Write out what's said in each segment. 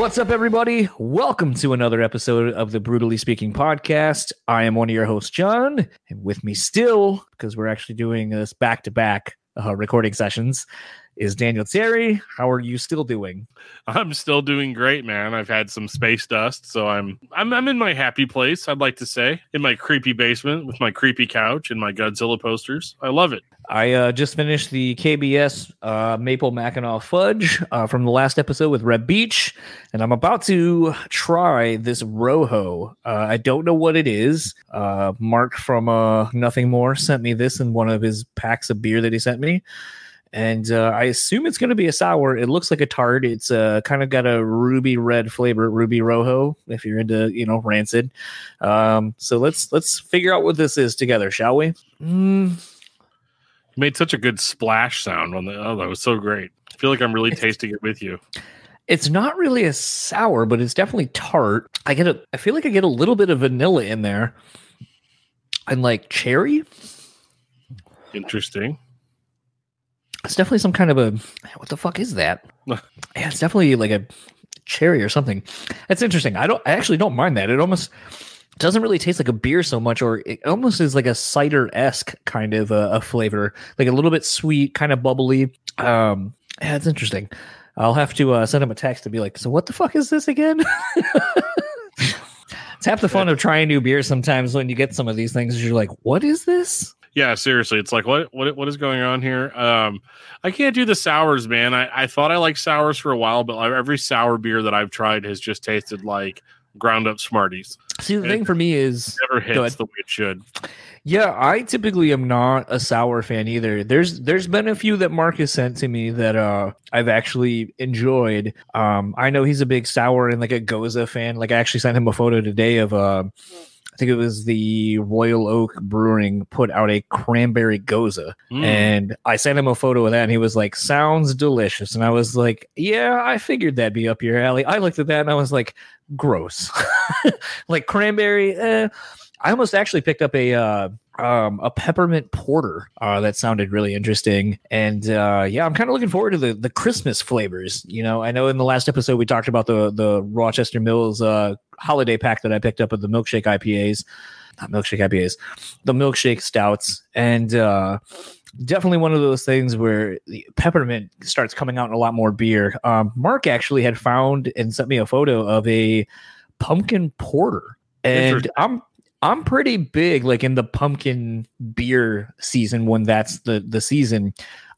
What's up, everybody? Welcome to another episode of the Brutally Speaking podcast. I am one of your hosts, John, and with me still, because we're actually doing this back to back recording sessions, is Daniel Terry. How are you still doing? I'm still doing great, man. I've had some space dust, so I'm I'm I'm in my happy place. I'd like to say in my creepy basement with my creepy couch and my Godzilla posters. I love it. I uh, just finished the KBS uh, Maple Mackinac Fudge uh, from the last episode with Red Beach, and I'm about to try this Rojo. Uh, I don't know what it is. Uh, Mark from uh, Nothing More sent me this in one of his packs of beer that he sent me and I assume it's going to be a sour. It looks like a tart. It's kind of got a ruby red flavor, ruby rojo. If you're into you know rancid, um, so let's let's figure out what this is together, shall we? Mm. Made such a good splash sound on the. Oh, that was so great. I feel like I'm really tasting it with you. It's not really a sour, but it's definitely tart. I get a. I feel like I get a little bit of vanilla in there, and like cherry. Interesting. It's definitely some kind of a what the fuck is that? yeah, it's definitely like a cherry or something. That's interesting. I don't I actually don't mind that. It almost doesn't really taste like a beer so much, or it almost is like a cider esque kind of a, a, flavor, like a little bit sweet, kind of bubbly. Um, yeah, it's interesting. I'll have to uh, send him a text to be like, "So what the fuck is this again?" it's half the fun of trying new beers. Sometimes when you get some of these things, you're like, "What is this?" yeah seriously it's like what what what is going on here um i can't do the sours man i i thought i liked sours for a while but every sour beer that i've tried has just tasted like ground up smarties see the and thing for me is never hits the way it should. Yeah i typically am not a sour fan either. There's there's been a few that marcus sent to me that uh i've actually enjoyed. Um i know he's a big sour and like a Gose fan. Like i actually sent him a photo today of uh think it was the Royal Oak Brewing put out a cranberry gose, mm. and I sent him a photo of that, and he was like, "Sounds delicious," and I was like, "Yeah, I figured that'd be up your alley." I looked at that and I was like, "Gross," like cranberry. Eh. I almost actually picked up a uh, um, a peppermint porter uh, that sounded really interesting, and uh, yeah, I'm kind of looking forward to the the Christmas flavors. You know, I know in the last episode we talked about the the Rochester Mills uh, holiday pack that I picked up of the milkshake IPAs, not milkshake IPAs, the milkshake stouts, and uh, definitely one of those things where the peppermint starts coming out in a lot more beer. Um, Mark actually had found and sent me a photo of a pumpkin porter, and I'm I'm pretty big like in the pumpkin beer season when that's the the season.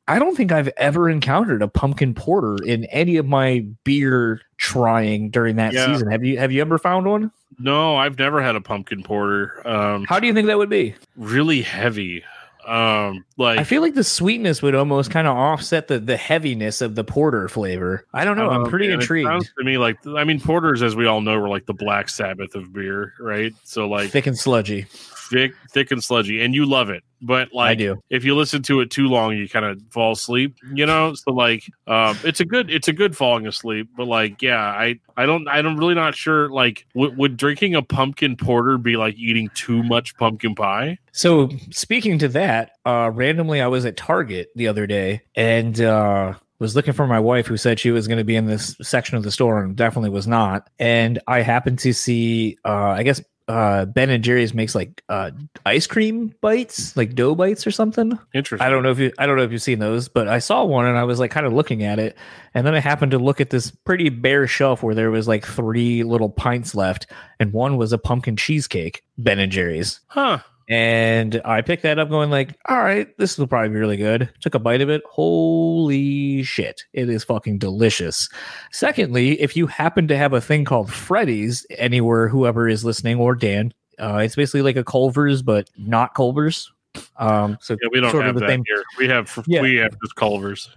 I don't think I've ever encountered a pumpkin porter in any of my beer trying during that yeah. season. Have you have you ever found one? No, I've never had a pumpkin porter. Um, How do you think that would be? Really heavy. Um, like I feel like the sweetness would almost kind of offset the the heaviness of the porter flavor. I don't know. I'm pretty intrigued. sounds to me like I mean, porters, as we all know, were like the Black Sabbath of beer, right? So like thick and sludgy thick, thick and sludgy, and you love it. But like, I do. If you listen to it too long, you kind of fall asleep. You know, so like, um, it's a good, it's a good falling asleep. But like, yeah, I, I don't, I'm really not sure. Like, w- would drinking a pumpkin porter be like eating too much pumpkin pie? So speaking to that, uh, randomly, I was at Target the other day, and uh, was looking for my wife who said she was going to be in this section of the store and definitely was not. And I happened to see, uh, I guess uh Ben and Jerry's makes like uh ice cream bites, like dough bites or something. Interesting. I don't know if you I don't know if you've seen those, but I saw one and I was like kind of looking at it. And then I happened to look at this pretty bare shelf where there was like three little pints left, and one was a pumpkin cheesecake, Ben and Jerry's. Huh. And I picked that up going like, all right, this will probably be really good. Took a bite of it. Holy shit. It is fucking delicious. Secondly, if you happen to have a thing called Freddy's anywhere, whoever is listening or Dan, uh, it's basically like a Culver's, but not Culver's. Um, so yeah, we don't have that thing. here. We have yeah. we have just Culver's.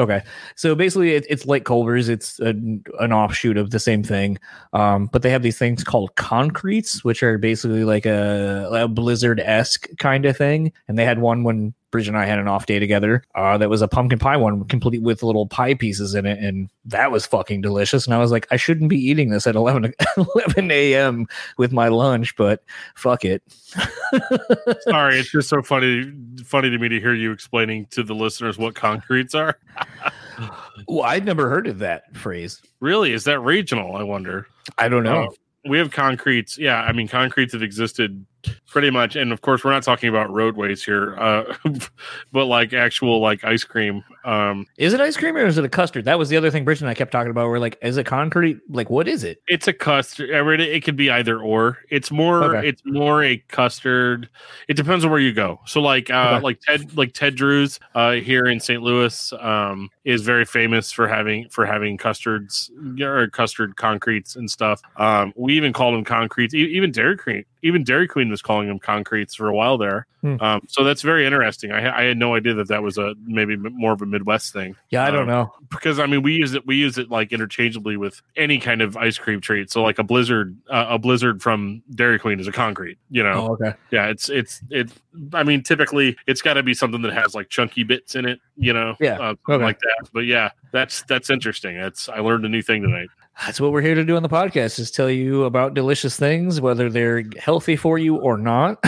Okay, so basically, it, it's like Culver's. It's an offshoot of the same thing, um, but they have these things called concretes, which are basically like a, a Blizzard esque kind of thing. And they had one when Bridge and I had an off day together. Uh, that was a pumpkin pie one, complete with little pie pieces in it, and that was fucking delicious. And I was like, I shouldn't be eating this at 11, 11 a.m. with my lunch, but fuck it. Sorry, it's just so funny, funny to me to hear you explaining to the listeners what concretes are. Well, I'd never heard of that phrase. Really? Is that regional? I wonder. I don't know. Uh, we have concretes. Yeah, I mean concretes have existed pretty much. And of course we're not talking about roadways here uh, but like actual like ice cream um is it ice cream or is it a custard? That was the other thing bridget and i kept talking about. We're like is it concrete? Like what is it? It's a custard. I mean, it could be either or. It's more okay. it's more a custard. It depends on where you go. So like uh okay. like ted like ted drewes uh here in st louis um is very famous for having for having custards or custard concretes and stuff. Um we even called them concretes. Even dairy cream even Dairy Queen was calling them concretes for a while there. Hmm. Um, so that's very interesting. I, I, had no idea that that was a maybe more of a Midwest thing. Yeah, I don't um, know because I mean we use it we use it like interchangeably with any kind of ice cream treat. So like a blizzard, uh, a blizzard from Dairy Queen is a concrete. You know, oh, okay, yeah, it's it's it. I mean, typically it's got to be something that has like chunky bits in it. You know, yeah, uh, okay. like that. But yeah, that's that's interesting. That's I learned a new thing tonight that's what we're here to do on the podcast is tell you about delicious things whether they're healthy for you or not.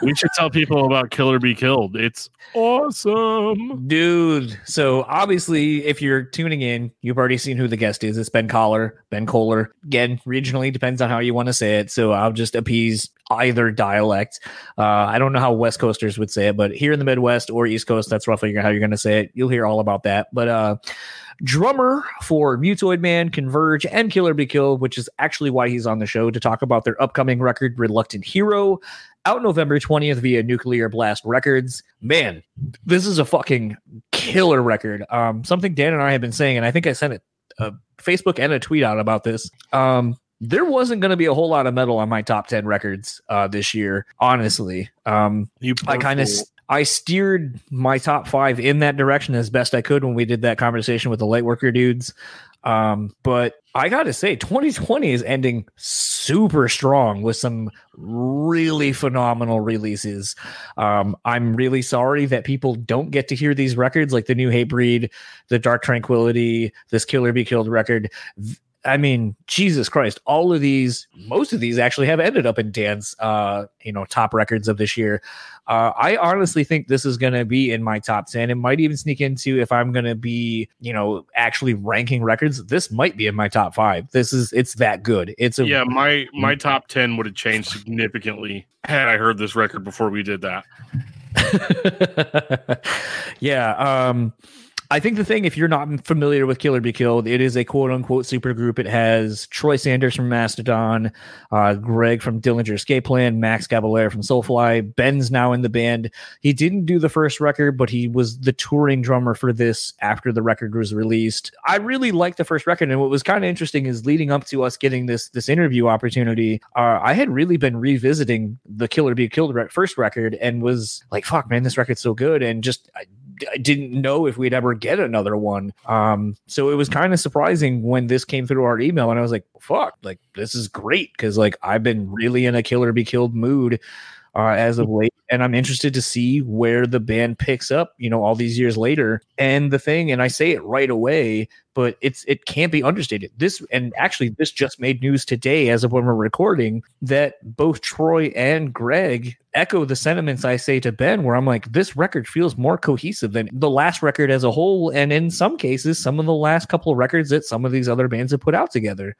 We should tell people about killer be killed. It's awesome. Dude so obviously if you're tuning in you've already seen who the guest is. It's ben collar ben koller. Again regionally depends on how you want to say it so i'll just appease either dialect. Uh, i don't know how west coasters would say it but here in the midwest or east coast that's roughly how you're going to say it. You'll hear all about that. But uh drummer for Mutoid Man, Converge, and Killer Be Killed, which is actually why he's on the show to talk about their upcoming record, Reluctant Hero, out November 20th via Nuclear Blast Records. Man, this is a fucking killer record. Um, something Dan and I have been saying, and I think I sent it a Facebook and a tweet out about this. Um, there wasn't going to be a whole lot of metal on my top 10 records uh, this year, honestly. Um, I kind of I steered my top five in that direction as best I could when we did that conversation with the Lightworker dudes. Um, but I got to say, 2020 is ending super strong with some really phenomenal releases. Um, I'm really sorry that people don't get to hear these records like the new Hatebreed, the Dark Tranquillity, this Killer Be Killed record. I mean, Jesus Christ, all of these, most of these actually have ended up in Dan's, uh, you know, top records of this year. Uh, I honestly think this is going to be in my top 10. It might even sneak into if I'm going to be, you know, actually ranking records. This might be in my top five. This is, it's that good. It's a, yeah, my, my top 10 would have changed significantly had I heard this record before we did that. yeah. Um, I think the thing, if you're not familiar with Killer Be Killed, it is a quote unquote super group. It has Troy Sanders from Mastodon, uh, Greg from Dillinger Escape Plan, Max Cavalera from Soulfly. Ben's now in the band. He didn't do the first record, but he was the touring drummer for this after the record was released. I really liked the first record, and what was kind of interesting is leading up to us getting this this interview opportunity. Uh, I had really been revisiting the Killer Be Killed first record and was like, "Fuck, man, this record's so good," and just. I, I didn't know if we'd ever get another one. Um, so it was kind of surprising when this came through our email, and I was like, "Fuck, like this is great," because like I've been really in a killer be killed mood uh, as of late, and I'm interested to see where the band picks up. You know, all these years later, and the thing, and I say it right away, but it's it can't be understated. This and actually, this just made news today, as of when we're recording, that both Troy and Greg echo the sentiments I say to Ben, where I'm like, this record feels more cohesive than the last record as a whole, and in some cases, some of the last couple of records that some of these other bands have put out together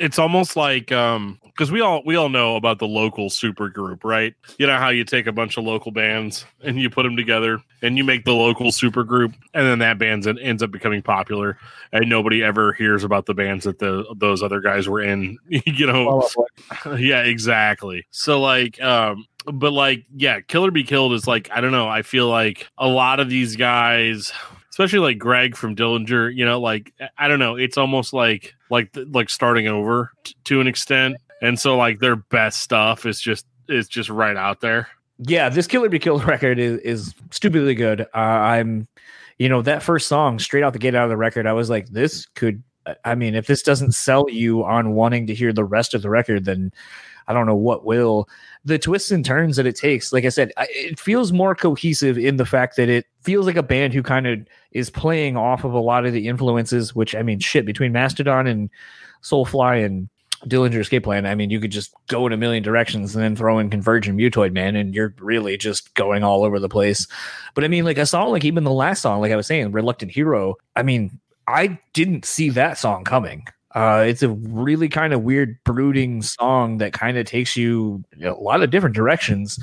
it's almost like um because we all we all know about the local super group right? You know how you take a bunch of local bands and you put them together and you make the local super group and then that band ends up becoming popular and nobody ever hears about the bands that the those other guys were in you know? Yeah exactly. So like um but like yeah killer be killed is like i don't know i feel like a lot of these guys especially like Greg from Dillinger, you know, like I don't know, it's almost like like like starting over t- to an extent. And so like their best stuff is just is just right out there. Yeah, this Killer Be Killed record is is stupidly good. Uh, I'm you know, that first song straight out the gate out of the record, I was like this could I mean, if this doesn't sell you on wanting to hear the rest of the record, then I don't know what will. The twists and turns that it takes, like I said, it feels more cohesive in the fact that it feels like a band who kind of is playing off of a lot of the influences, which I mean, shit, between Mastodon and Soulfly and Dillinger Escape Plan, I mean, you could just go in a million directions and then throw in Converge and Mutoid Man, and you're really just going all over the place. But I mean, like a song like even the last song, like I was saying, Reluctant Hero, I mean, I didn't see that song coming. Uh, it's a really kind of weird, brooding song that kind of takes you a lot of different directions.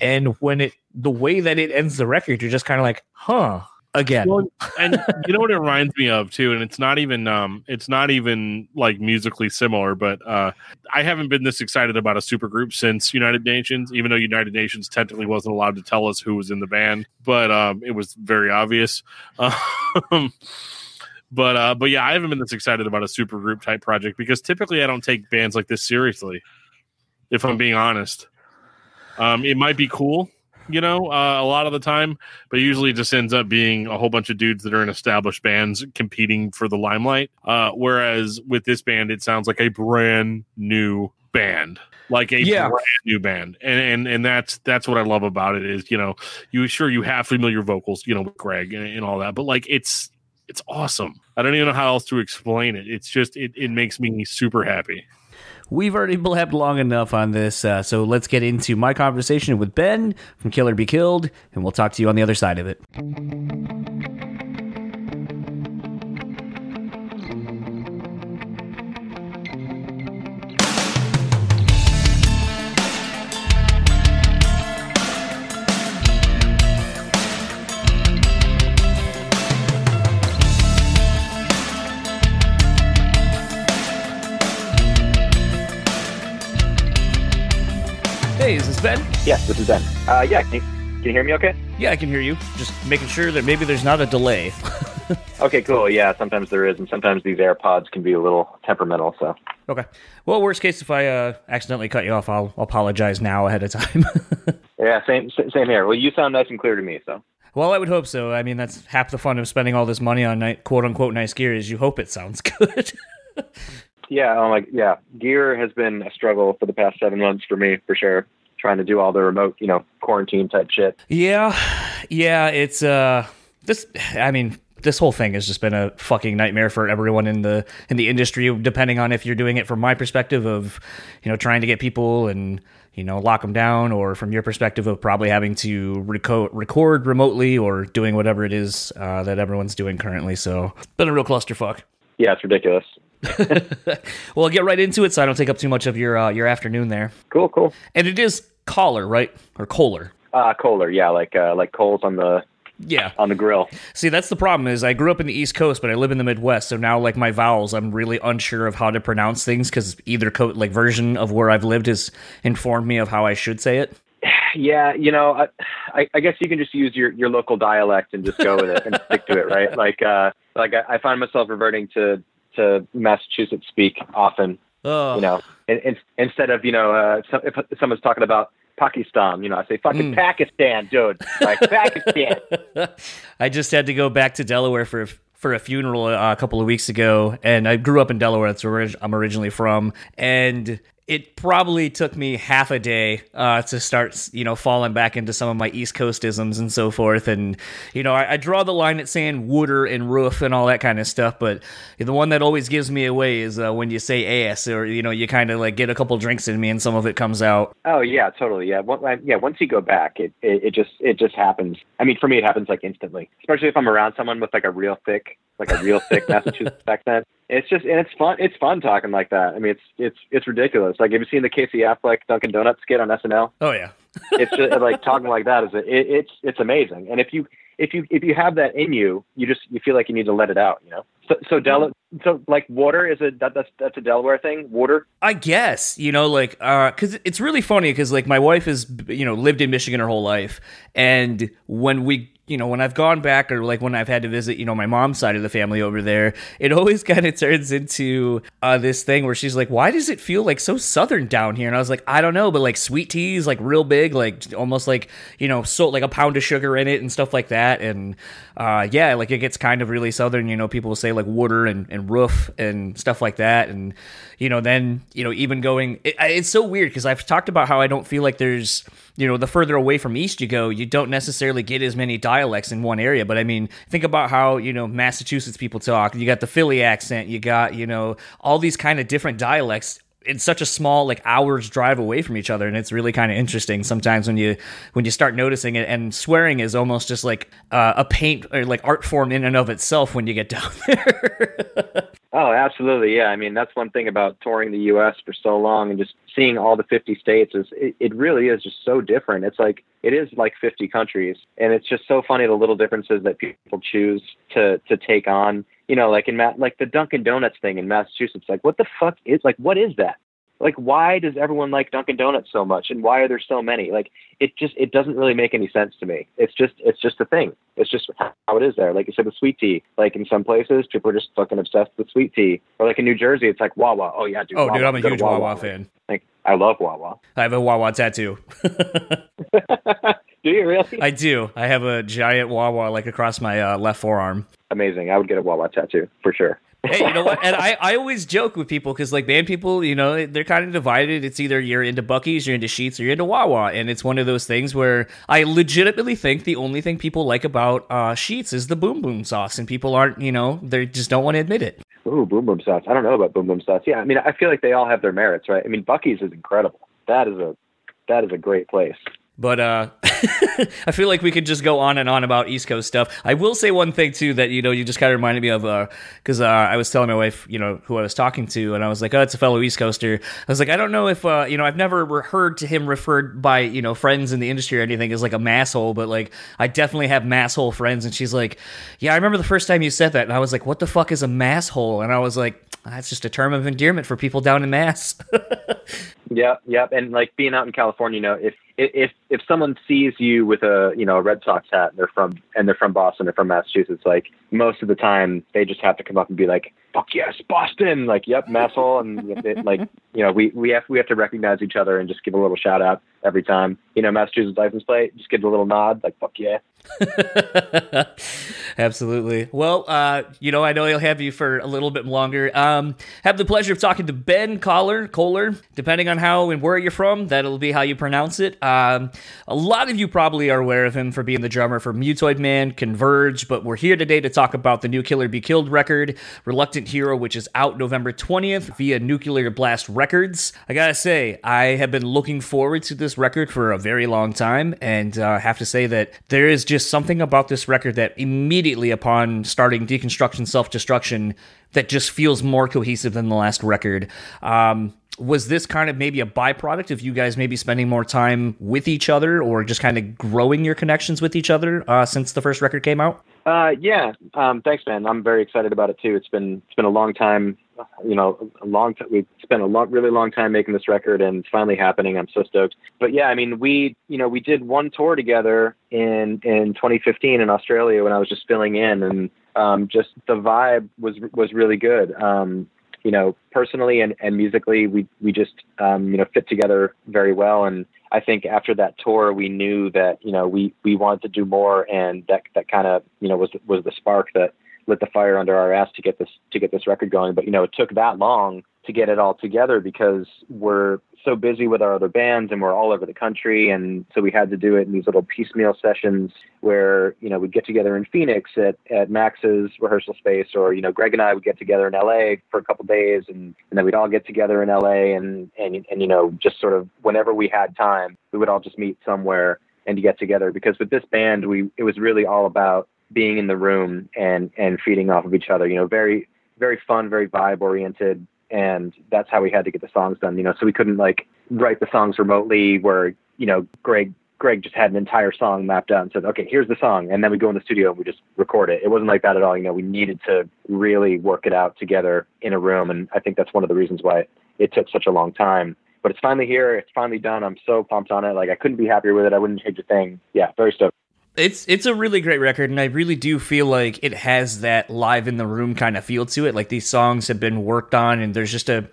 And when it, the way that it ends the record, you're just kind of like, huh, again. Well, and you know what it reminds me of too, and it's not even, um, it's not even like musically similar, but uh, I haven't been this excited about a supergroup since United Nations, even though United Nations technically wasn't allowed to tell us who was in the band, but um, it was very obvious. Um, but uh, but yeah, I haven't been this excited about a super group type project because typically I don't take bands like this seriously. If I'm being honest, um, it might be cool, you know, uh, a lot of the time, but usually it just ends up being a whole bunch of dudes that are in established bands competing for the limelight. Uh, whereas with this band, it sounds like a brand new band like a yeah. brand new band and, and and that's that's what i love about it is you know you sure you have familiar vocals you know with greg and, and all that but like it's it's awesome. I don't even know how else to explain it. It's just it, it makes me super happy. We've already blabbed long enough on this, uh, so let's get into my conversation with Ben from Killer Be Killed, and we'll talk to you on the other side of it. This Ben? Yes, this is Ben. Uh, yeah, can you, can you hear me okay? Yeah, I can hear you. Just making sure that maybe there's not a delay. okay, cool. Yeah, sometimes there is, and sometimes these AirPods can be a little temperamental. So. Okay. Well, worst case, if I uh, accidentally cut you off, I'll, I'll apologize now ahead of time. yeah, same same here. Well, you sound nice and clear to me, so. Well, I would hope so. I mean, that's half the fun of spending all this money on quote unquote nice gear is you hope it sounds good. yeah, I'm like, yeah. Gear has been a struggle for the past seven months for me, for sure trying to do all the remote, you know, quarantine type shit. Yeah, yeah, it's uh, this. I mean, this whole thing has just been a fucking nightmare for everyone in the in the industry. Depending on if you're doing it from my perspective of, you know, trying to get people and you know lock them down, or from your perspective of probably having to record record remotely or doing whatever it is uh, that everyone's doing currently. So, it's been a real clusterfuck. Yeah, it's ridiculous. well, I'll get right into it so I don't take up too much of your uh, your afternoon there. Cool, cool. And it is collar, right? Or Koller? Uh Koller, yeah, like uh, like coals on the yeah on the grill. See, that's the problem is I grew up in the East Coast, but I live in the Midwest, so now like my vowels, I'm really unsure of how to pronounce things because either co- like version of where I've lived has informed me of how I should say it. Yeah, you know, I, I guess you can just use your, your local dialect and just go with it and stick to it, right? Like, uh, like I, I find myself reverting to to Massachusetts speak often. Oh. You know, in, in, instead of you know, uh, some, if someone's talking about Pakistan, you know, I say fucking mm. Pakistan, dude, like Pakistan. I just had to go back to Delaware for for a funeral uh, a couple of weeks ago, and I grew up in Delaware. That's where I'm originally from, and it probably took me half a day uh, to start, you know, falling back into some of my East Coast isms and so forth. And, you know, I, I, draw the line at saying wooder and roof and all that kind of stuff. But the one that always gives me away is uh, when you say ass or, you know, you kind of like get a couple drinks in me and some of it comes out. Oh, yeah, totally. Yeah. yeah. Once you go back, it, it, it just, it just happens. I mean, for me, it happens like instantly, especially if I'm around someone with like a real thick, like a real thick Massachusetts accent it's just and it's fun. It's fun talking like that. I mean, it's it's it's ridiculous. Like, have you seen the Casey Affleck Dunkin' Donuts skit on SNL? Oh yeah, it's just like talking like that is it, it's it's amazing. And if you if you if you have that in you, you just you feel like you need to let it out. You know. So so Del- so like water is a that, that's that's a Delaware thing. Water. I guess you know like uh because it's really funny because like my wife has you know lived in Michigan her whole life, and when we you know, when I've gone back or like when I've had to visit, you know, my mom's side of the family over there, it always kind of turns into uh, this thing where she's like, why does it feel like so southern down here? And I was like, I don't know, but like sweet teas, like real big, like almost like, you know, so like a pound of sugar in it and stuff like that. And uh, yeah, like it gets kind of really southern, you know, people say like water and, and roof and stuff like that. And, you know, then, you know, even going, it, it's so weird because I've talked about how I don't feel like there's, you know, the further away from east you go, you don't necessarily get as many dialects in one area. But I mean, think about how, you know, Massachusetts people talk. You got the Philly accent, you got, you know, all these kind of different dialects it's such a small like hours drive away from each other and it's really kind of interesting sometimes when you when you start noticing it and swearing is almost just like uh, a paint or like art form in and of itself when you get down there. Oh absolutely yeah i mean that's one thing about touring the us for so long and just seeing all the 50 states is it, it really is just so different. It's like it is like 50 countries and it's just so funny the little differences that people choose to to take on you know, like in Matt, like the Dunkin' Donuts thing in Massachusetts. Like, what the fuck is like, what is that? Like, why does everyone like Dunkin' Donuts so much, and why are there so many? Like, it just it doesn't really make any sense to me. It's just it's just a thing. It's just how it is there. Like you said, with sweet tea. Like in some places, people are just fucking obsessed with sweet tea. Or like in New Jersey, it's like Wawa. Oh yeah, dude. Oh, Wawa. dude, I'm a huge Wawa, Wawa fan. Like I love Wawa. I have a Wawa tattoo. do you really? I do. I have a giant Wawa like across my uh, left forearm amazing. I would get a Wawa tattoo for sure. hey, you know what? And I, I always joke with people because like band people, you know, they're kind of divided. It's either you're into Buc-ee's, you're into Sheetz, or you're into Wawa, and it's one of those things where I legitimately think the only thing people like about uh, Sheetz is the boom boom sauce, and people aren't, you know, they just don't want to admit it. Ooh, boom boom sauce. I don't know about boom boom sauce. Yeah, I mean, I feel like they all have their merits, right? I mean, Buc-ee's is incredible. That is a that is a great place. But uh, I feel like we could just go on and on about East Coast stuff. I will say one thing too that you know you just kind of reminded me of because uh, uh, I was telling my wife you know who I was talking to and I was like oh it's a fellow East Coaster. I was like I don't know if uh, you know I've never heard to him referred by you know friends in the industry or anything as like a masshole, but like I definitely have masshole friends. And she's like, yeah, I remember the first time you said that, and I was like, what the fuck is a masshole? And I was like, that's just a term of endearment for people down in Mass. Yep, yep. And like being out in California, you know, if if if someone sees you with a you know a Red Sox hat and they're from and they're from Boston or from Massachusetts, like most of the time they just have to come up and be like, "Fuck yes, Boston!" Like, "Yep, masshole," and it, like you know, we we have we have to recognize each other and just give a little shout out every time. You know, Massachusetts license plate, just give a little nod, like "Fuck yeah." Absolutely. Well, uh, you know, I know I'll have you for a little bit longer. Um, have the pleasure of talking to Ben Collar, Koller, depending on how and where you're from, that'll be how you pronounce it. Um, a lot of you probably are aware of him for being the drummer for Mutoid Man, Converge, but we're here today to talk about the New Killer Be Killed record, Reluctant Hero, which is out November 20th via Nuclear Blast Records. I gotta say, I have been looking forward to this record for a very long time, and uh, have to say that there is just something about this record that immediately upon starting Deconstruction Self Destruction that just feels more cohesive than the last record. Um, was this kind of maybe a byproduct of you guys maybe spending more time with each other or just kind of growing your connections with each other uh, since the first record came out? Uh, yeah, um, thanks, man. I'm very excited about it too. It's been it's been a long time. You know, a long time. We've spent a long, really long time making this record, and it's finally happening. I'm so stoked. But yeah, I mean, we you know we did one tour together in in 2015 in Australia when I was just filling in, and um, just the vibe was was really good. Um, you know, personally and, and musically, we we just um, you know fit together very well. And I think after that tour, we knew that you know we we wanted to do more, and that that kind of you know was was the spark that lit the fire under our ass to get this to get this record going. But you know, it took that long to get it all together because we're so busy with our other bands and we're all over the country and so we had to do it in these little piecemeal sessions where you know we'd get together in phoenix at, at max's rehearsal space or you know greg and i would get together in la for a couple days and, and then we'd all get together in la and, and and you know just sort of whenever we had time we would all just meet somewhere and get together because with this band we it was really all about being in the room and and feeding off of each other you know very very fun very vibe oriented and that's how we had to get the songs done. You know, so we couldn't like write the songs remotely where you know Greg Greg just had an entire song mapped out and said, okay, here's the song, and then we go in the studio and we just record it. It wasn't like that at all. You know, we needed to really work it out together in a room, and I think that's one of the reasons why it took such a long time. But it's finally here. It's finally done. I'm so pumped on it. Like I couldn't be happier with it. I wouldn't change a thing. Yeah, very stoked. It's it's a really great record, and I really do feel like it has that live in the room kind of feel to it. Like these songs have been worked on, and there's just a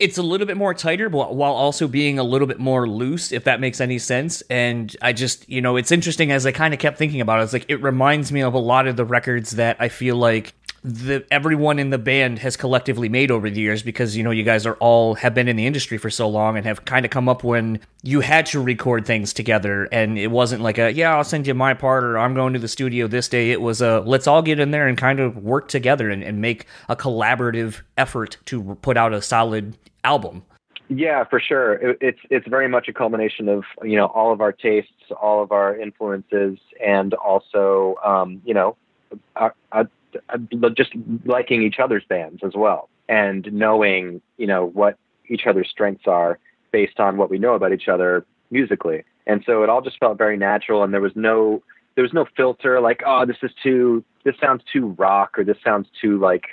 it's a little bit more tighter, but while also being a little bit more loose, if that makes any sense. And I just, you know, it's interesting as I kind of kept thinking about it. It's like it reminds me of a lot of the records that I feel like the everyone in the band has collectively made over the years because you know you guys are all have been in the industry for so long and have kind of come up when you had to record things together. And it wasn't like a yeah I'll send you my part or I'm going to the studio this day. It was a let's all get in there and kind of work together and, and make a collaborative effort to put out a solid album. Yeah, for sure. It, it's it's very much a culmination of you know all of our tastes, all of our influences, and also um, you know uh, uh, Uh, just liking each other's bands as well, and knowing you know what each other's strengths are based on what we know about each other musically. And so it all just felt very natural, and there was no there was no filter like oh this is too this sounds too rock or this sounds too like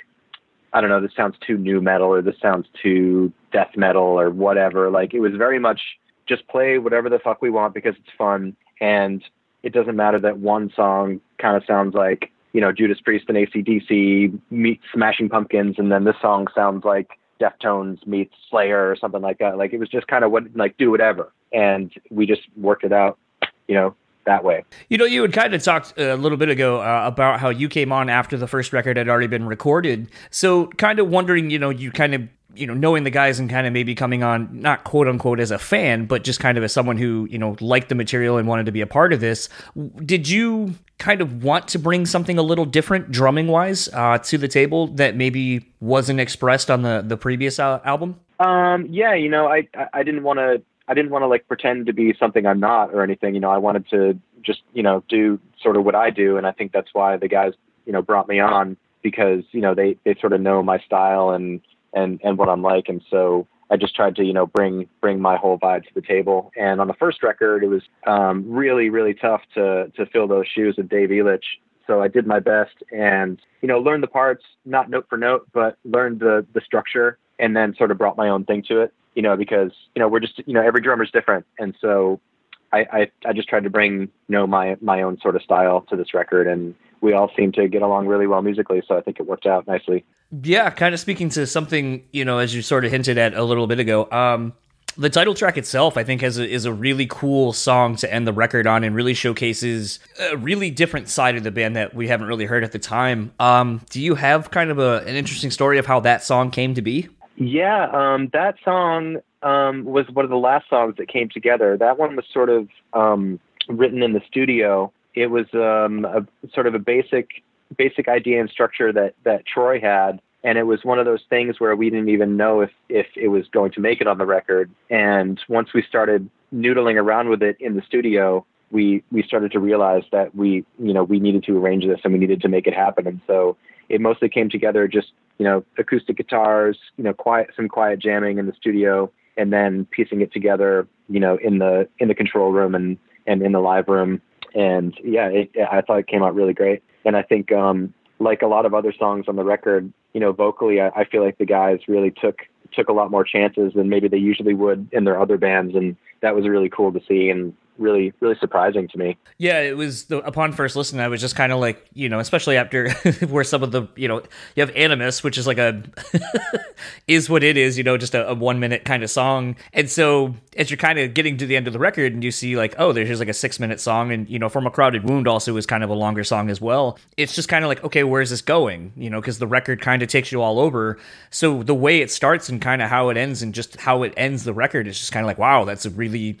I don't know, this sounds too nu metal or this sounds too death metal or whatever. Like it was very much just play whatever the fuck we want because it's fun. And it doesn't matter that one song kind of sounds like, you know, Judas Priest and ACDC meet Smashing Pumpkins. And then this song sounds like Deftones meets Slayer or something like that. Like it was just kind of what, like do whatever. And we just worked it out, you know, that way. You know, you had kind of talked a little bit ago uh, about how you came on after the first record had already been recorded. So, kind of wondering, you know, you kind of you know knowing the guys and kind of maybe coming on not quote unquote as a fan but just kind of as someone who you know liked the material and wanted to be a part of this did you kind of want to bring something a little different drumming wise uh, to the table that maybe wasn't expressed on the the previous album um yeah you know i i didn't want to I didn't want to like pretend to be something I'm not or anything. You know, I wanted to just you know do sort of what I do, and I think that's why the guys you know brought me on because you know they they sort of know my style and and and what I'm like, and so I just tried to you know bring bring my whole vibe to the table. And on the first record, it was um, really really tough to to fill those shoes with Dave Elitch. So I did my best and you know learned the parts not note for note, but learned the the structure and then sort of brought my own thing to it you know, because you know we're just you know every drummer's different, and so I, I I just tried to bring you know my my own sort of style to this record, and we all seem to get along really well musically, so I think it worked out nicely. Yeah, kind of speaking to something you know as you sort of hinted at a little bit ago. Um, the title track itself, I think, has a, is a really cool song to end the record on, and really showcases a really different side of the band that we haven't really heard at the time. Um, do you have kind of a, an interesting story of how that song came to be? Yeah, um, that song um, was one of the last songs that came together. That one was sort of um, written in the studio. It was um, a sort of a basic basic idea and structure that that Troy had, and it was one of those things where we didn't even know if if it was going to make it on the record. And once we started noodling around with it in the studio, we we started to realize that we you know we needed to arrange this and we needed to make it happen. And so it mostly came together just you know, acoustic guitars, you know, quiet, some quiet jamming in the studio, and then piecing it together, you know, in the in the control room and and in the live room. And yeah, it, I thought it came out really great. And I think, um, like a lot of other songs on the record, you know, vocally, I, I feel like the guys really took took a lot more chances than maybe they usually would in their other bands, and that was really cool to see. And really really surprising to me. Yeah, it was the, upon first listen, I was just kind of like, you know, especially after where some of the, you know, you have Animus, which is like a is what it is, you know, just a, a one minute kind of song, and so as you're kind of getting to the end of the record and you see like, oh, there's just like a six minute song, and you know, from a crowded wound also is kind of a longer song as well. It's just kind of like, okay, where's this going? You know, because the record kind of takes you all over. So the way it starts and kind of how it ends and just how it ends the record is just kind of like, wow, that's a really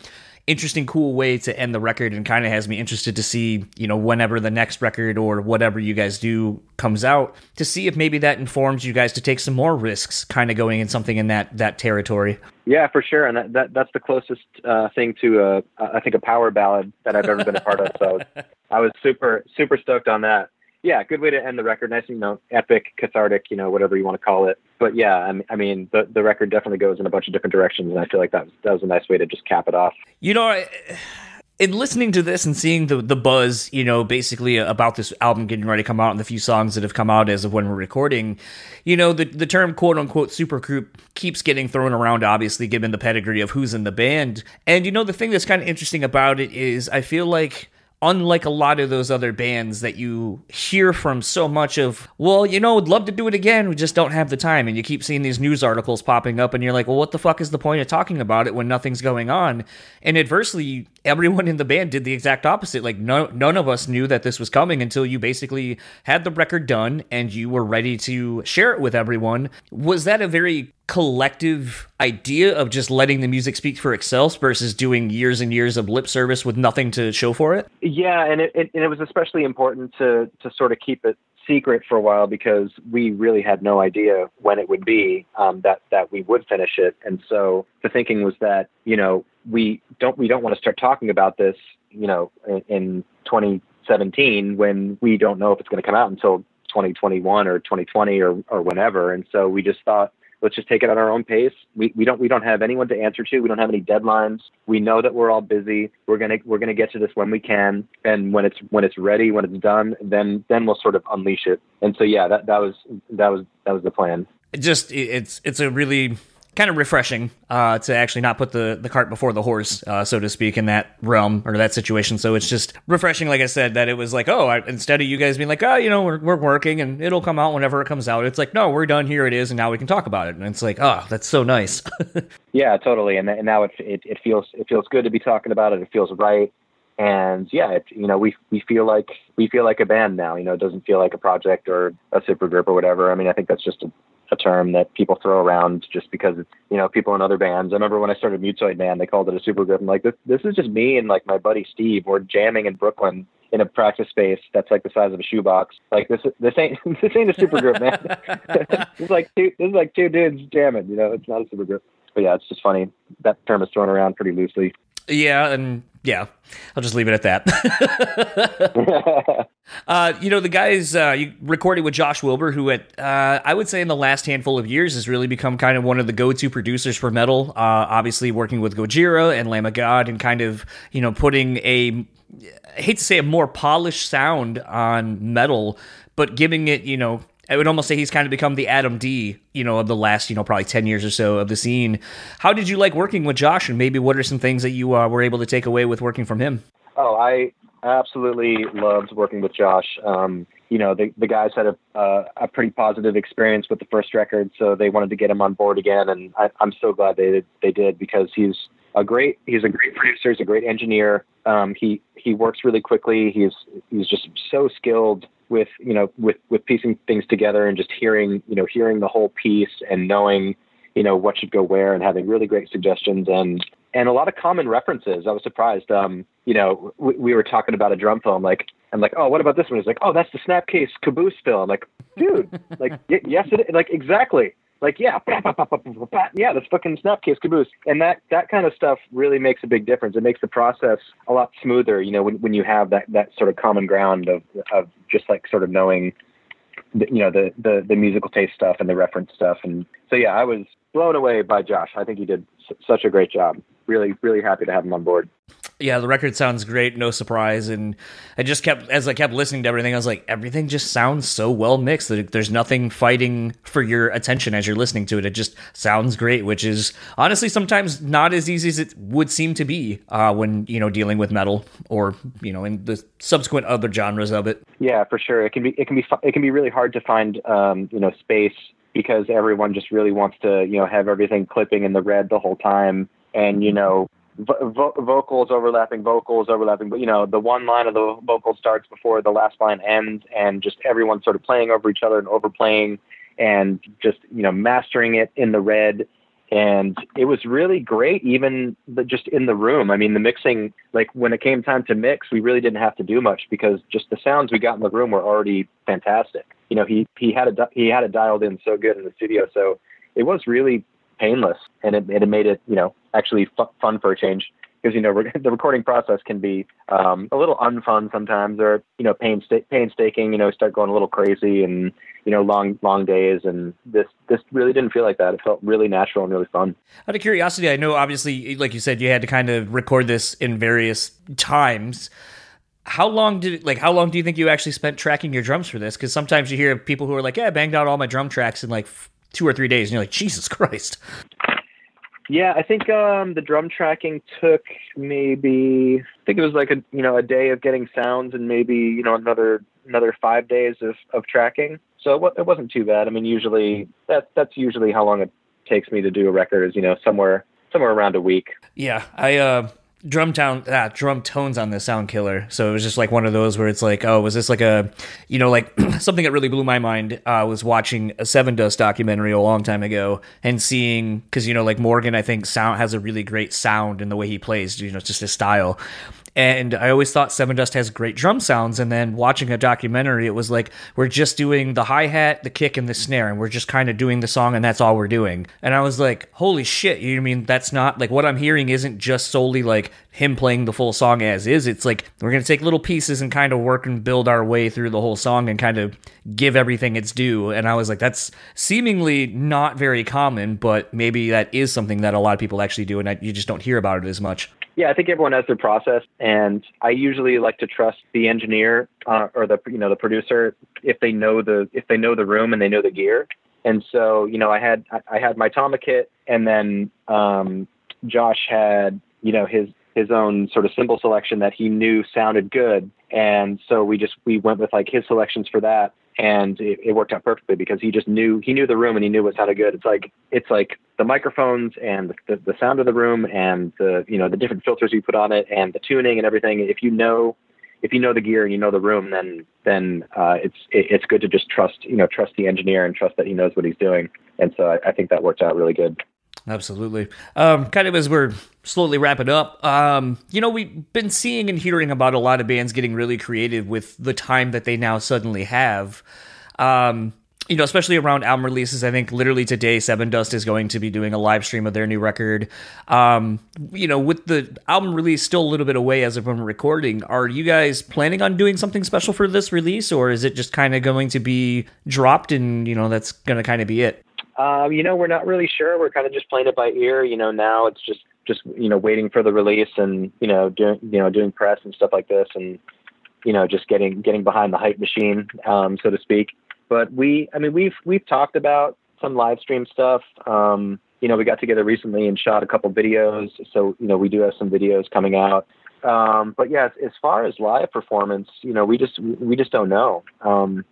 interesting, cool way to end the record and kind of has me interested to see, you know, whenever the next record or whatever you guys do comes out to see if maybe that informs you guys to take some more risks kind of going in something in that that territory. Yeah, for sure. And that, that that's the closest uh, thing to a, I think a power ballad that I've ever been a part of. So I was super, super stoked on that yeah, good way to end the record. Nice, you know, epic, cathartic, you know, whatever you want to call it. But yeah, I mean, the the record definitely goes in a bunch of different directions, and I feel like that was, that was a nice way to just cap it off. You know, in listening to this and seeing the the buzz, you know, basically about this album getting ready to come out and the few songs that have come out as of when we're recording, you know, the the term quote unquote supergroup keeps getting thrown around, obviously, given the pedigree of who's in the band. And you know, the thing that's kind of interesting about it is I feel like unlike a lot of those other bands that you hear from so much of, well, you know, would love to do it again, we just don't have the time. And you keep seeing these news articles popping up, and you're like, well, what the fuck is the point of talking about it when nothing's going on? And adversely, everyone in the band did the exact opposite. Like, no, none of us knew that this was coming until you basically had the record done and you were ready to share it with everyone. Was that a very collective idea of just letting the music speak for itself versus doing years and years of lip service with nothing to show for it? Yeah, and it, it, and it was especially important to to sort of keep it secret for a while because we really had no idea when it would be um, that that we would finish it. And so the thinking was that you know we don't we don't want to start talking about this you know in, in 2017 when we don't know if it's going to come out until 2021 or 2020 or or whenever. And so we just thought let's just take it at our own pace. We, we don't we don't have anyone to answer to. We don't have any deadlines. We know that we're all busy. We're gonna we're gonna get to this when we can, and when it's when it's ready, when it's done, then then we'll sort of unleash it. And so yeah, that that was that was that was the plan. Just it's it's a really kind of refreshing uh, to actually not put the, the cart before the horse, uh, so to speak, in that realm or that situation. So it's just refreshing, like I said, that it was like, oh, I, instead of you guys being like, oh, you know, we're, we're working and it'll come out whenever it comes out, it's like, no, we're done. Here it is, and now we can talk about it. And it's like, oh, that's so nice. yeah, totally. And, and now it, it it feels it feels good to be talking about it. It feels right and yeah, it, you know, we we feel like we feel like a band now. You know, it doesn't feel like a project or a super group or whatever. I mean, I think that's just a, a term that people throw around just because it's you know people in other bands. I remember when I started Mutoid Man, they called it a super group. I'm like, this this is just me and like my buddy Steve. We're jamming in Brooklyn in a practice space that's like the size of a shoebox. Like this this ain't this ain't a super group, man. this is like two this is like two dudes jamming. You know, it's not a super group. But yeah, it's just funny that term is thrown around pretty loosely. Yeah, and yeah, I'll just leave it at that. uh, you know, the guys uh, you recorded with Josh Wilbur, who at uh, I would say in the last handful of years has really become kind of one of the go-to producers for metal. Uh, obviously, working with Gojira and Lamb of God, and kind of you know putting a I hate to say a more polished sound on metal, but giving it you know I would almost say he's kind of become the Adam D, you know, of the last, you know, probably 10 years or so of the scene. How did you like working with Josh? And maybe what are some things that you uh, were able to take away with working from him? Oh, I absolutely loved working with Josh. Um, you know, the, the guys had a, uh, a pretty positive experience with the first record, so they wanted to get him on board again. And I, I'm so glad they they did because he's a great, he's a great producer. He's a great engineer. Um, he, he works really quickly. He's, he's just so skilled with you know with with piecing things together and just hearing you know hearing the whole piece and knowing you know what should go where and having really great suggestions and and a lot of common references. I was surprised. Um, you know, we, we were talking about a drum film. Like, I'm like, oh, what about this one? He's like, oh, that's the Snapcase Caboose film. Like, dude, like, y- yes, it, like exactly like yeah, yeah, that's fucking Snapcase Caboose, and that that kind of stuff really makes a big difference. It makes the process a lot smoother, you know, when when you have that that sort of common ground of of just like sort of knowing, the, you know, the the the musical taste stuff and the reference stuff, and so yeah, I was blown away by Josh. I think he did s- such a great job. Really, really happy to have him on board yeah, the record sounds great, no surprise. And I just kept, as I kept listening to everything, I was like, everything just sounds so well mixed that there's nothing fighting for your attention as you're listening to it. It just sounds great, which is honestly sometimes not as easy as it would seem to be uh, when you know dealing with metal or you know in the subsequent other genres of it. Yeah, for sure. It can be, it can be, it can be really hard to find, um, you know, space because everyone just really wants to, you know, have everything clipping in the red the whole time and you know vo- vocals overlapping vocals overlapping but you know the one line of the vocal starts before the last line ends and just everyone sort of playing over each other and overplaying and just you know mastering it in the red. And it was really great even the, just in the room. I mean the mixing like when it came time to mix we really didn't have to do much because just the sounds we got in the room were already fantastic. You know he he had a he had it dialed in so good in the studio so it was really painless and it, it made it you know actually f- fun for a change. Because you know re- the recording process can be um, a little unfun sometimes or you know painsta- painstaking you know start going a little crazy and you know long long days. And this this really didn't feel like that. It felt really natural and really fun. Out of curiosity i know obviously like you said you had to kind of record this in various times. How long did like how long do you think you actually spent tracking your drums for this? Because sometimes you hear people who are like yeah i banged out all my drum tracks in like two or three days and you're like jesus christ yeah, I think um, the drum tracking took maybe I think it was like a you know a day of getting sounds and maybe you know another another five days of, of tracking. So it, it wasn't too bad. I mean, usually that that's usually how long it takes me to do a record is you know somewhere somewhere around a week. Yeah, I uh, drum town ah, drum tones on the sound killer. So it was just like one of those where it's like oh was this like a you know like something that really blew my mind uh, was watching a Sevendust documentary a long time ago and seeing because you know like morgan i think sound has a really great sound in the way he plays you know it's just his style and I always thought Sevendust has great drum sounds. And then watching a documentary, it was like we're just doing the hi hat, the kick, and the snare, and we're just kind of doing the song, and that's all we're doing. And I was like, holy shit! You mean that's not like what I'm hearing isn't just solely like him playing the full song as is. It's like we're gonna take little pieces and kind of work and build our way through the whole song and kind of give everything its due. And I was like, that's seemingly not very common, but maybe that is something that a lot of people actually do, and I, you just don't hear about it as much. Yeah, I think everyone has their process, and I usually like to trust the engineer uh, or the you know the producer if they know the if they know the room and they know the gear. And so you know, I had I had my Tama kit, and then um, Josh had you know his his own sort of cymbal selection that he knew sounded good, and so we just we went with like his selections for that and it, it, worked out perfectly because he just knew he knew the room and he knew what sounded good. It's like it's like the microphones and the, the, sound of the room and the you know the different filters you put on it and the tuning and everything. If you know if you know the gear and you know the room, then then uh, it's it, it's good to just trust you know trust the engineer and trust that he knows what he's doing. And so I, I think that worked out really good. Absolutely. Um, kind of as we're slowly wrap it up, um, you know, we've been seeing and hearing about a lot of bands getting really creative with the time that they now suddenly have. Um, you know, especially around album releases, I think literally today, Sevendust is going to be doing a live stream of their new record. Um, you know, with the album release still a little bit away as of when we're recording, are you guys planning on doing something special for this release, or is it just kind of going to be dropped and, you know, that's going to kind of be it? Um, you know, we're not really sure. We're kind of just playing it by ear. You know, now it's just just you know waiting for the release and you know doing you know doing press and stuff like this and you know just getting getting behind the hype machine, um, so to speak. But we, I mean, we've we've talked about some live stream stuff. Um, you know, we got together recently and shot a couple videos, so you know we do have some videos coming out. Um, but yes, as far as live performance, you know, we just we just don't know. Um,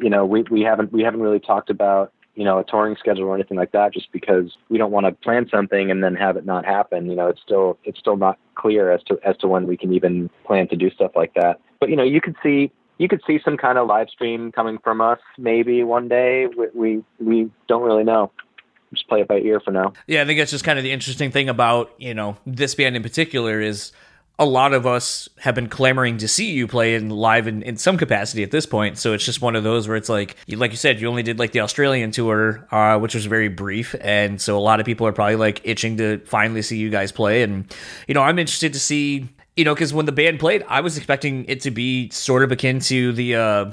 you know, we, we haven't we haven't really talked about you know, a touring schedule or anything like that, just because we don't want to plan something and then have it not happen. You know, it's still it's still not clear as to as to when we can even plan to do stuff like that. But you know, you could see you could see some kind of live stream coming from us maybe one day. We we, we don't really know just play it by ear for now. Yeah, I think that's just kind of the interesting thing about you know this band in particular is a lot of us have been clamoring to see you play in live in, in some capacity at this point. So it's just one of those where it's like, like you said, you only did like the Australian tour, uh, which was very brief. And so a lot of people are probably like itching to finally see you guys play. And, you know, I'm interested to see, you know, because when the band played, I was expecting it to be sort of akin to the, uh,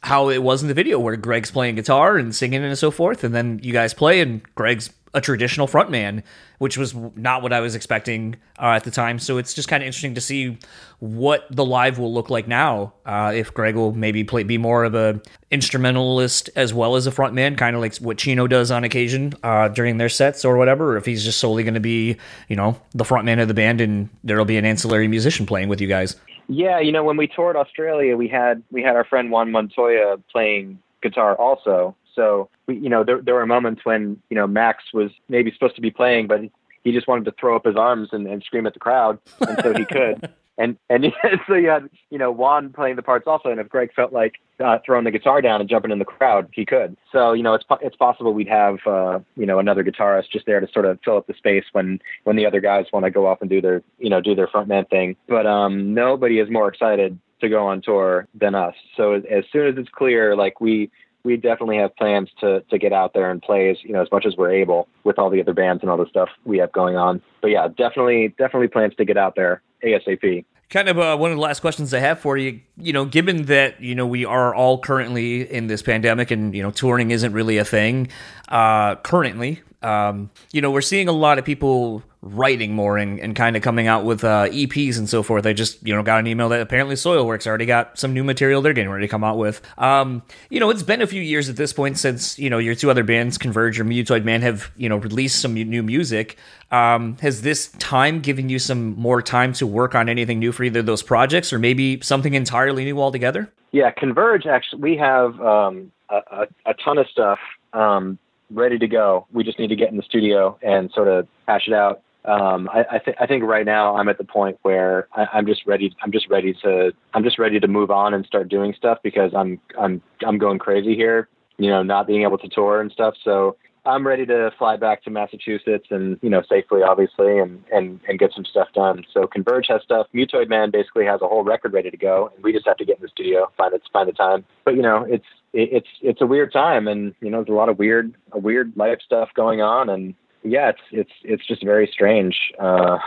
how it was in the video where Greg's playing guitar and singing and so forth. And then you guys play and Greg's a traditional frontman, which was not what I was expecting uh, at the time. So it's just kind of interesting to see what the live will look like now. Uh, if Greg will maybe play be more of a instrumentalist as well as a frontman, kind of like what Chino does on occasion uh, during their sets or whatever, or if he's just solely going to be, you know, the frontman of the band and there'll be an ancillary musician playing with you guys. Yeah, you know, when we toured Australia, we had we had our friend Juan Montoya playing guitar also. So we, you know, there, there were moments when you know Max was maybe supposed to be playing, but he just wanted to throw up his arms and, and scream at the crowd, and so he could. and and so you had you know Juan playing the parts also, and if Greg felt like uh, throwing the guitar down and jumping in the crowd, he could. So you know it's it's possible we'd have uh, you know another guitarist just there to sort of fill up the space when when the other guys want to go off and do their you know do their frontman thing. But um, nobody is more excited to go on tour than us. So as, as soon as it's clear, like we we definitely have plans to to get out there and play as you know as much as we're able with all the other bands and all the stuff we have going on. But yeah, definitely definitely plans to get out there ASAP. Kind of uh, one of the last questions I have for you. You know, given that you know we are all currently in this pandemic and you know touring isn't really a thing uh, currently. Um, you know, we're seeing a lot of people writing more and, and kind of coming out with uh, EPs and so forth. I just you know got an email that apparently Soilwork's already got some new material they're getting ready to come out with. Um, you know, it's been a few years at this point since you know your two other bands, Converge or Mutoid Man, have you know released some new music. Um, has this time given you some more time to work on anything new for either those projects or maybe something entirely new altogether? Yeah, Converge actually we have um, a, a, a, ton of stuff um, ready to go. We just need to get in the studio and sort of hash it out um, I, I, th- I think right now I'm at the point where I, I'm just ready. I'm just ready to. I'm just ready to move on and start doing stuff because I'm I'm I'm going crazy here. You know, not being able to tour and stuff. So I'm ready to fly back to Massachusetts and you know safely, obviously, and and and get some stuff done. So Converge has stuff. Mutoid Man basically has a whole record ready to go, and we just have to get in the studio, find it, find the time. But you know, it's it's it's a weird time, and you know, there's a lot of weird a weird life stuff going on, and yeah, it's it's it's just very strange. Uh,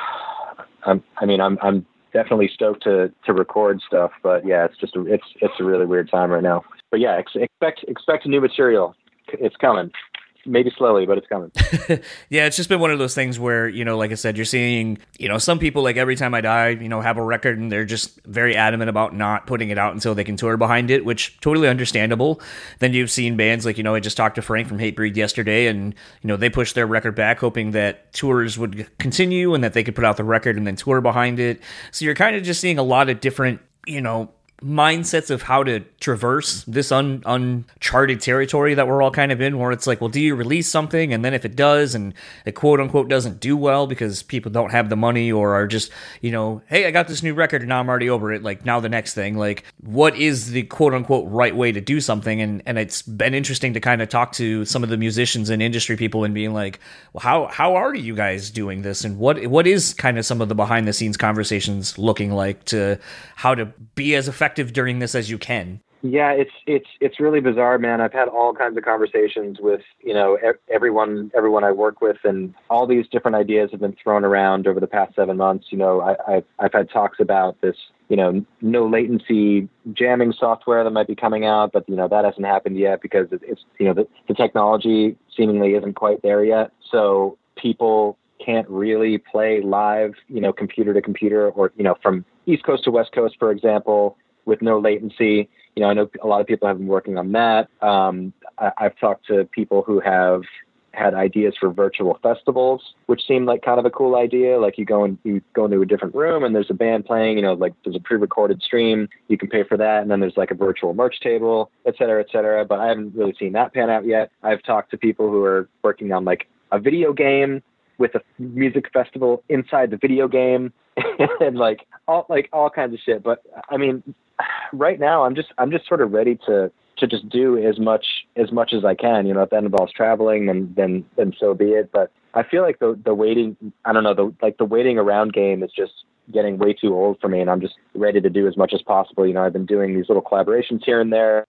I'm, I mean, I'm I'm definitely stoked to to record stuff, but yeah, it's just a, it's it's a really weird time right now. But yeah, ex- expect expect new material. It's coming maybe slowly, but it's coming. yeah, it's just been one of those things where, you know, like I said, you're seeing, you know, some people like every time I die, you know, have a record and they're just very adamant about not putting it out until they can tour behind it, which totally understandable. Then you've seen bands like, you know, I just talked to Frank from Hatebreed yesterday and, you know, they pushed their record back hoping that tours would continue and that they could put out the record and then tour behind it. So you're kind of just seeing a lot of different, you know, mindsets of how to traverse this un, uncharted territory that we're all kind of in where it's like well do you release something? And then if it does and it quote unquote doesn't do well because people don't have the money or are just you know hey i got this new record and now i'm already over it. Like now the next thing like what is the quote unquote right way to do something? And and it's been interesting to kind of talk to some of the musicians and industry people and being like well how how are you guys doing this? And what what is kind of some of the behind the scenes conversations looking like to how to be as effective effective during this as you can. Yeah, it's it's it's really bizarre, man. I've had all kinds of conversations with you know everyone everyone I work with, and all these different ideas have been thrown around over the past seven months. You know, I, I've I've had talks about this you know no latency jamming software that might be coming out, but you know that hasn't happened yet because it's you know the, the technology seemingly isn't quite there yet. So people can't really play live, you know, computer to computer or you know from East Coast to West Coast, for example with no latency. You know, I know a lot of people have been working on that. Um, I, I've talked to people who have had ideas for virtual festivals, which seemed like kind of a cool idea. Like you go and you go into a different room and there's a band playing, you know, like there's a pre-recorded stream, you can pay for that, and then there's like a virtual merch table, et cetera, et cetera. But I haven't really seen that pan out yet. I've talked to people who are working on like a video game with a music festival inside the video game and like all like all kinds of shit. But I mean, right now I'm just I'm just sort of ready to to just do as much as much as I can. You know, if that involves traveling, then then then so be it. But I feel like the the waiting I don't know the like the waiting around game is just getting way too old for me, and I'm just ready to do as much as possible. You know, I've been doing these little collaborations here and there,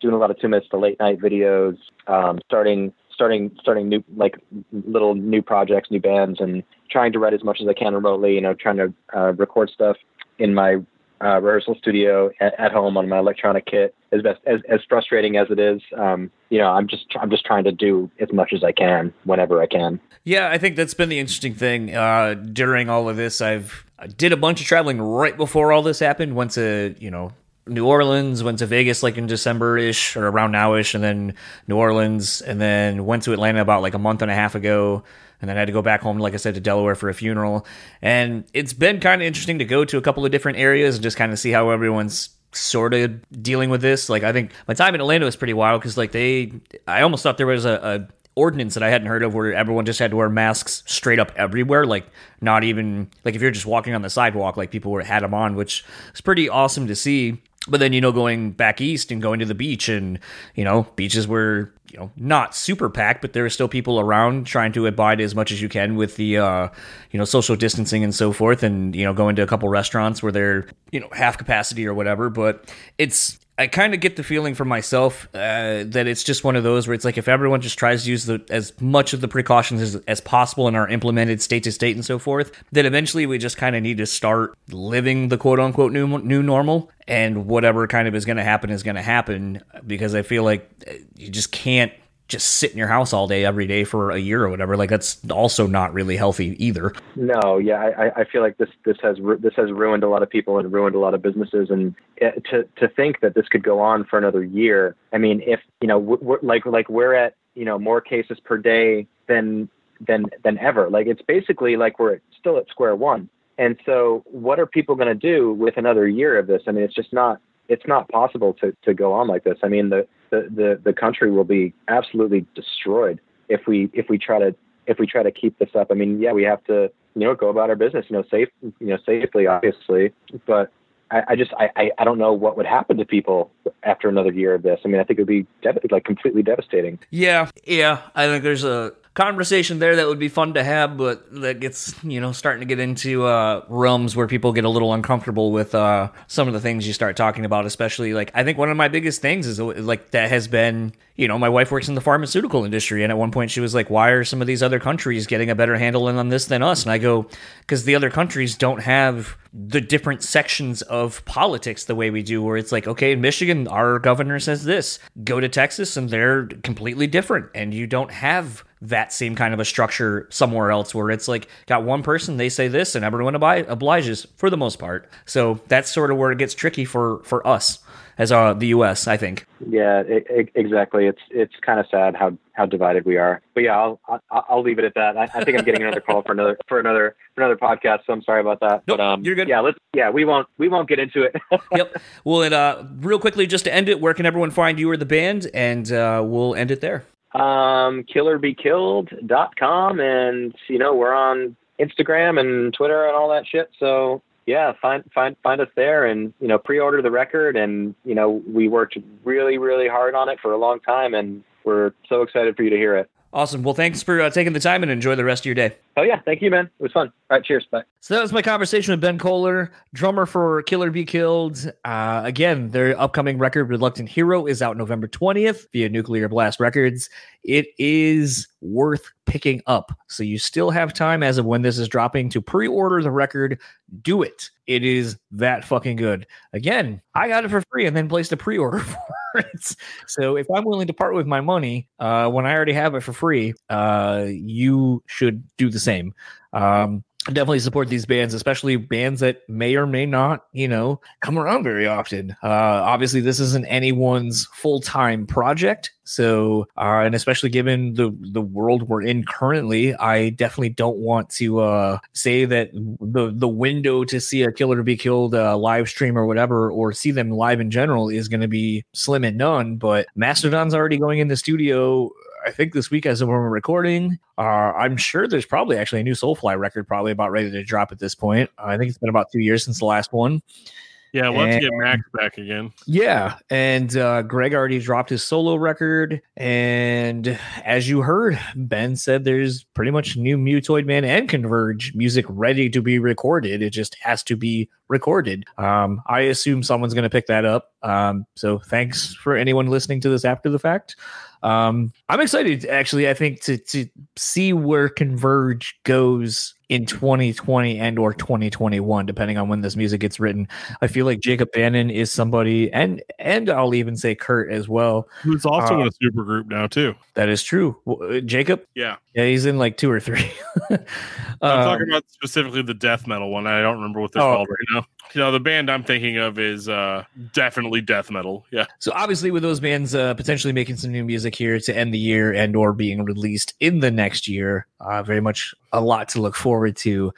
doing a lot of two minutes to late night videos, um, starting starting starting new like little new projects, new bands, and trying to write as much as I can remotely. You know, trying to uh, record stuff in my uh, rehearsal studio at, at, home on my electronic kit. As best as, as frustrating as it is, um, you know, I'm just I'm just trying to do as much as I can whenever I can. Yeah, I think that's been the interesting thing uh, during all of this. I've I did a bunch of traveling right before all this happened. Went to you know New Orleans, went to Vegas like in December ish or around now ish, and then New Orleans, and then went to Atlanta about like a month and a half ago and then I had to go back home, like I said, to Delaware for a funeral. And it's been kind of interesting to go to a couple of different areas and just kind of see how everyone's sort of dealing with this. Like I think my time in Atlanta was pretty wild because like they, I almost thought there was a, a ordinance that I hadn't heard of where everyone just had to wear masks straight up everywhere. Like not even like if you're just walking on the sidewalk, like people were had them on, which was pretty awesome to see. But then, you know, going back east and going to the beach and, you know, beaches were, you know, not super packed, but there are still people around trying to abide as much as you can with the, uh, you know, social distancing and so forth. And, you know, going to a couple restaurants where they're, you know, half capacity or whatever. But it's, I kind of get the feeling for myself uh, that it's just one of those where it's like if everyone just tries to use the, as much of the precautions as, as possible and are implemented state to state and so forth, then eventually we just kind of need to start living the quote unquote new new normal, and whatever kind of is going to happen is going to happen because I feel like uh, you just can't just sit in your house all day every day for a year or whatever like that's also not really healthy either. No yeah i i feel like this this has this has ruined a lot of people and ruined a lot of businesses and eh, to to think that this could go on for another year i mean if you know we're, like like we're at you know more cases per day than than than ever. Like it's basically like we're still at square one. And so what are people going to do with another year of this? I mean it's just not it's not possible to, to go on like this. I mean, the, the, the, the country will be absolutely destroyed if we if we try to if we try to keep this up. I mean, yeah, we have to you know go about our business, you know, safe, you know, safely, obviously, but I, I just I, I don't know what would happen to people after another year of this. I mean, I think it would be dev- like completely devastating. Yeah, yeah. I think there's a conversation there that would be fun to have, but that gets you know starting to get into uh, realms where people get a little uncomfortable with uh, some of the things you start talking about. Especially like I think one of my biggest things is like that has been you know my wife works in the pharmaceutical industry, and at one point she was like, "Why are some of these other countries getting a better handle on this than us?" And I go, "Because the other countries don't have." the different sections of politics the way we do where it's like okay in michigan our governor says this go to texas and they're completely different and you don't have that same kind of a structure somewhere else where it's like got one person they say this and everyone obliges for the most part. So that's sort of where it gets tricky for for us as uh, the us i think. Yeah it, it, exactly. It's it's kind of sad how how divided we are. But yeah i'll i'll, I'll leave it at that. I, I, think i'm getting another call for another for another for another podcast so i'm sorry about that. Nope, but um you're good. yeah let's yeah we won't we won't get into it. Yep. Well and uh real quickly just to end it where can everyone find you or the band? And uh we'll end it there um, killerbekilled.com. And, you know, we're on Instagram and Twitter and all that shit. So, yeah, find find find us there and you know pre-order the record and you know we worked really really hard on it for a long time and we're so excited for you to hear it. Awesome. Well, thanks for uh, taking the time and enjoy the rest of your day. Oh, yeah. Thank you, man. It was fun. All right. Cheers. Bye. So that was my conversation with Ben Koller, drummer for Killer Be Killed. Uh, again, their upcoming record, Reluctant Hero, is out November 20th via Nuclear Blast Records. It is worth picking up. So you still have time as of when this is dropping to pre order the record. Do it. It is that fucking good. Again, I got it for free and then placed a pre order for it. So if I'm willing to part with my money uh, when I already have it for free, uh, you should do the same. Um, definitely support these bands, especially bands that may or may not, you know, come around very often. Uh, obviously, this isn't anyone's full time project, so uh, and especially given the the world we're in currently, I definitely don't want to uh, say that the the window to see a Killer Be Killed uh, live stream or whatever, or see them live in general, is going to be slim and none. But Mastodon's already going in the studio I think this week as of when we're recording, uh, I'm sure there's probably actually a new Soulfly record probably about ready to drop at this point. I think it's been about two years since the last one. Yeah, let's get Max back again. Yeah, and uh, Greg already dropped his solo record, and as you heard, Ben said there's pretty much new Mutoid Man and Converge music ready to be recorded. It just has to be recorded. Um, I assume someone's going to pick that up. Um, so thanks for anyone listening to this after the fact. Um, I'm excited actually. I think to to see where Converge goes in 2020 and or 2021 depending on when this music gets written. I feel like jacob bannon is somebody and and i'll even say kurt as well. Who's also uh, in a super group now too. that is true. Uh, jacob? Yeah. Yeah he's in like two or three. I'm um, talking about specifically the death metal one. I don't remember what they're oh, called right now you know the band i'm thinking of is uh definitely death metal yeah so obviously with those bands uh potentially making some new music here to end the year and or being released in the next year uh very much a lot to look forward to.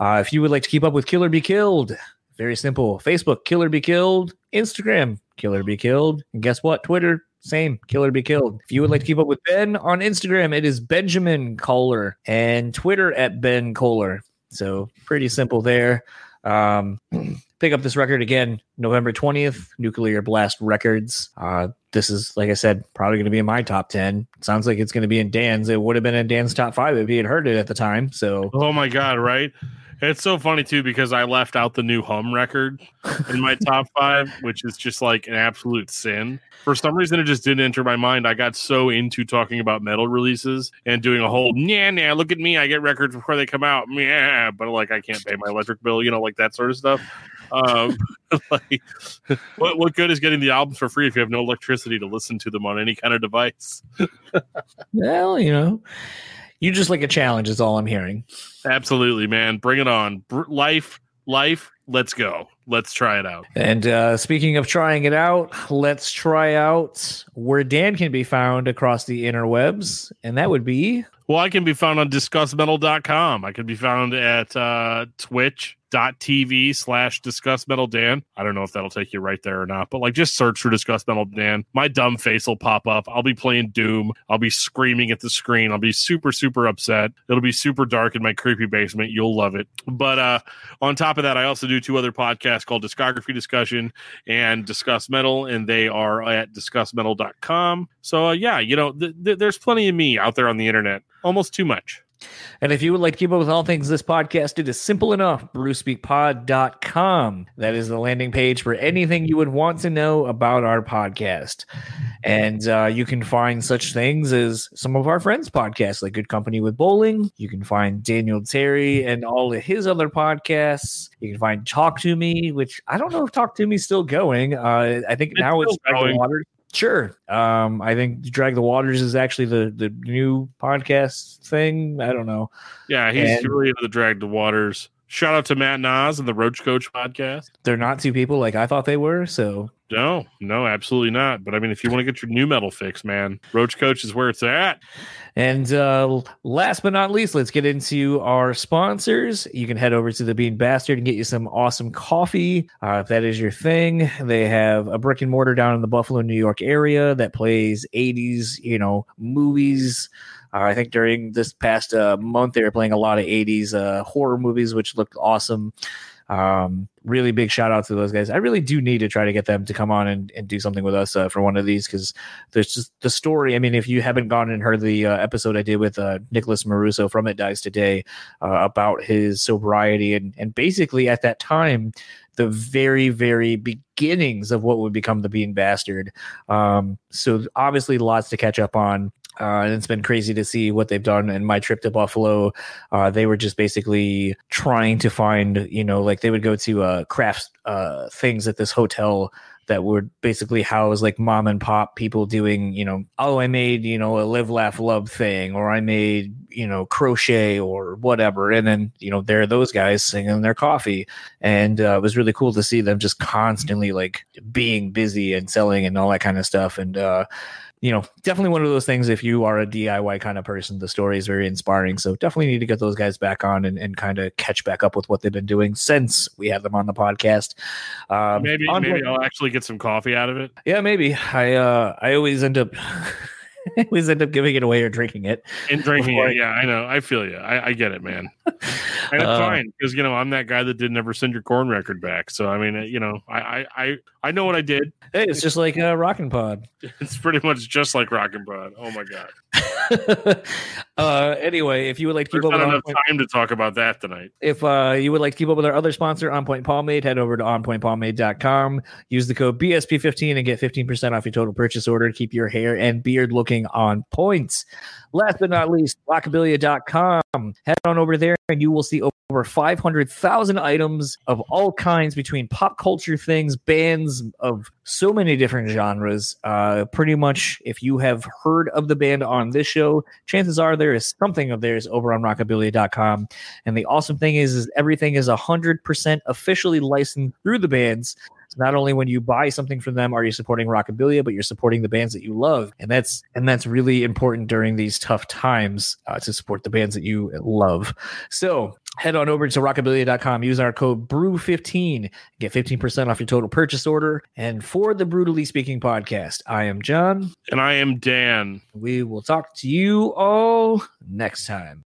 Uh, if you would like to keep up with Killer Be Killed, very simple. Facebook, Killer Be Killed. Instagram, Killer Be Killed. And guess what? Twitter, same, Killer Be Killed. If you would like to keep up with Ben on Instagram, it is Benjamin Koller and Twitter at Ben Koller. So pretty simple there. Um, pick up this record again, November 20th, Nuclear Blast Records. Uh, this is, like I said, probably going to be in my top 10. sounds like it's going to be in Dan's. It would have been in Dan's top five if he had heard it at the time. So, oh my God, right? It's so funny too because I left out the new Hum record in my top five, which is just like an absolute sin. For some reason, it just didn't enter my mind. I got so into talking about metal releases and doing a whole yeah, yeah, look at me, I get records before they come out, yeah, but like I can't pay my electric bill, you know, like that sort of stuff. Um, like, what what good is getting the albums for free if you have no electricity to listen to them on any kind of device? well, you know, you just like a challenge. Is all I'm hearing. Absolutely, man. Bring it on. Br- life, life, let's go. Let's try it out. And uh, speaking of trying it out, let's try out where Dan can be found across the interwebs, and that would be. Well, I can be found on discussmetal.com. I can be found at uh, Twitch dot tv slash discuss metal dan i don't know if that'll take you right there or not but like just search for discuss metal dan my dumb face will pop up i'll be playing doom i'll be screaming at the screen i'll be super super upset it'll be super dark in my creepy basement you'll love it but uh on top of that i also do two other podcasts called discography discussion and discuss metal and they are at discussmetal.com so uh, yeah you know th- th- there's plenty of me out there on the internet almost too much and if you would like to keep up with all things this podcast, it is simple enough. BrewSpeakPod.com. That is the landing page for anything you would want to know about our podcast. And uh, you can find such things as some of our friends' podcasts, like Good Company with Bowling. You can find Daniel Terry and all of his other podcasts. You can find Talk to Me, which I don't know if Talk to Me is still going. Uh, I think it's now it's going. Sure. Um, I think Drag the Waters is actually the the new podcast thing. I don't know. Yeah, he's and, really into the Drag the Waters. Shout out to Matt Nas and the Roach Coach podcast. They're not two people like I thought they were. So no, no, absolutely not. But I mean, if you want to get your nu metal fix, man, Roach Coach is where it's at. And uh, last but not least, let's get into our sponsors. You can head over to the Bean Bastard and get you some awesome coffee. Uh, if that is your thing, they have a brick and mortar down in the Buffalo, New York area that plays 80s, you know, movies. Uh, I think during this past uh, month, they were playing a lot of 80s uh, horror movies, which looked awesome. Um, really big shout out to those guys. I really do need to try to get them to come on and, and do something with us uh, for one of these because there's just the story. I mean, if you haven't gone and heard the uh, episode I did with uh, Nicholas Maruso from It Dies Today about his sobriety and and basically at that time the very very beginnings of what would become the Bean Bastard. Um, so obviously lots to catch up on. Uh, and it's been crazy to see what they've done. In my trip to Buffalo, uh, they were just basically trying to find, you know, like they would go to uh, craft uh, things at this hotel that would basically house like mom and pop people doing, you know, oh, I made, you know, a live, laugh, love thing, or I made, you know, crochet or whatever. And then, you know, there are those guys singing their coffee. And uh, it was really cool to see them just constantly like being busy and selling and all that kind of stuff. And, uh, you know, definitely one of those things. If you are a DIY kind of person, the story is very inspiring. So definitely need to get those guys back on and, and kind of catch back up with what they've been doing since we had them on the podcast. Um, maybe maybe I'll actually get some coffee out of it. Yeah, maybe. I uh, I always end up. always end up giving it away or drinking it. And drinking it, yeah, I know. I feel you. I, I get it, man. and it's uh, fine because you know I'm that guy that did never send your Korn record back. So I mean, you know, I I I know what I did. Hey, it's just like a Rockin' Pod. It's pretty much just like Rockin' Pod. Oh my god. uh, anyway, if you would like to keep There's up not enough time to talk about that tonight. If uh, you would like to keep up with our other sponsor, On Point Pomade, head over to onpointpomade.com. Use the code BSP15 and get 15% off your total purchase order. To keep your hair and beard looking on point. Last but not least, rockabilia.com. Head on over there and you will see over 500,000 items of all kinds between pop culture things, bands of so many different genres. Uh, pretty much, if you have heard of the band on this show, chances are there is something of theirs over on rockabilia.com. And the awesome thing is, is everything is 100% officially licensed through the bands. So not only when you buy something from them are you supporting Rockabilia, but you're supporting the bands that you love, and that's and that's really important during these tough times uh, to support the bands that you love. So head on over to rockabilia.com use our code brew15 get 15% off your total purchase order. And for the brutally speaking podcast i am john. And i am dan. We will talk to you all next time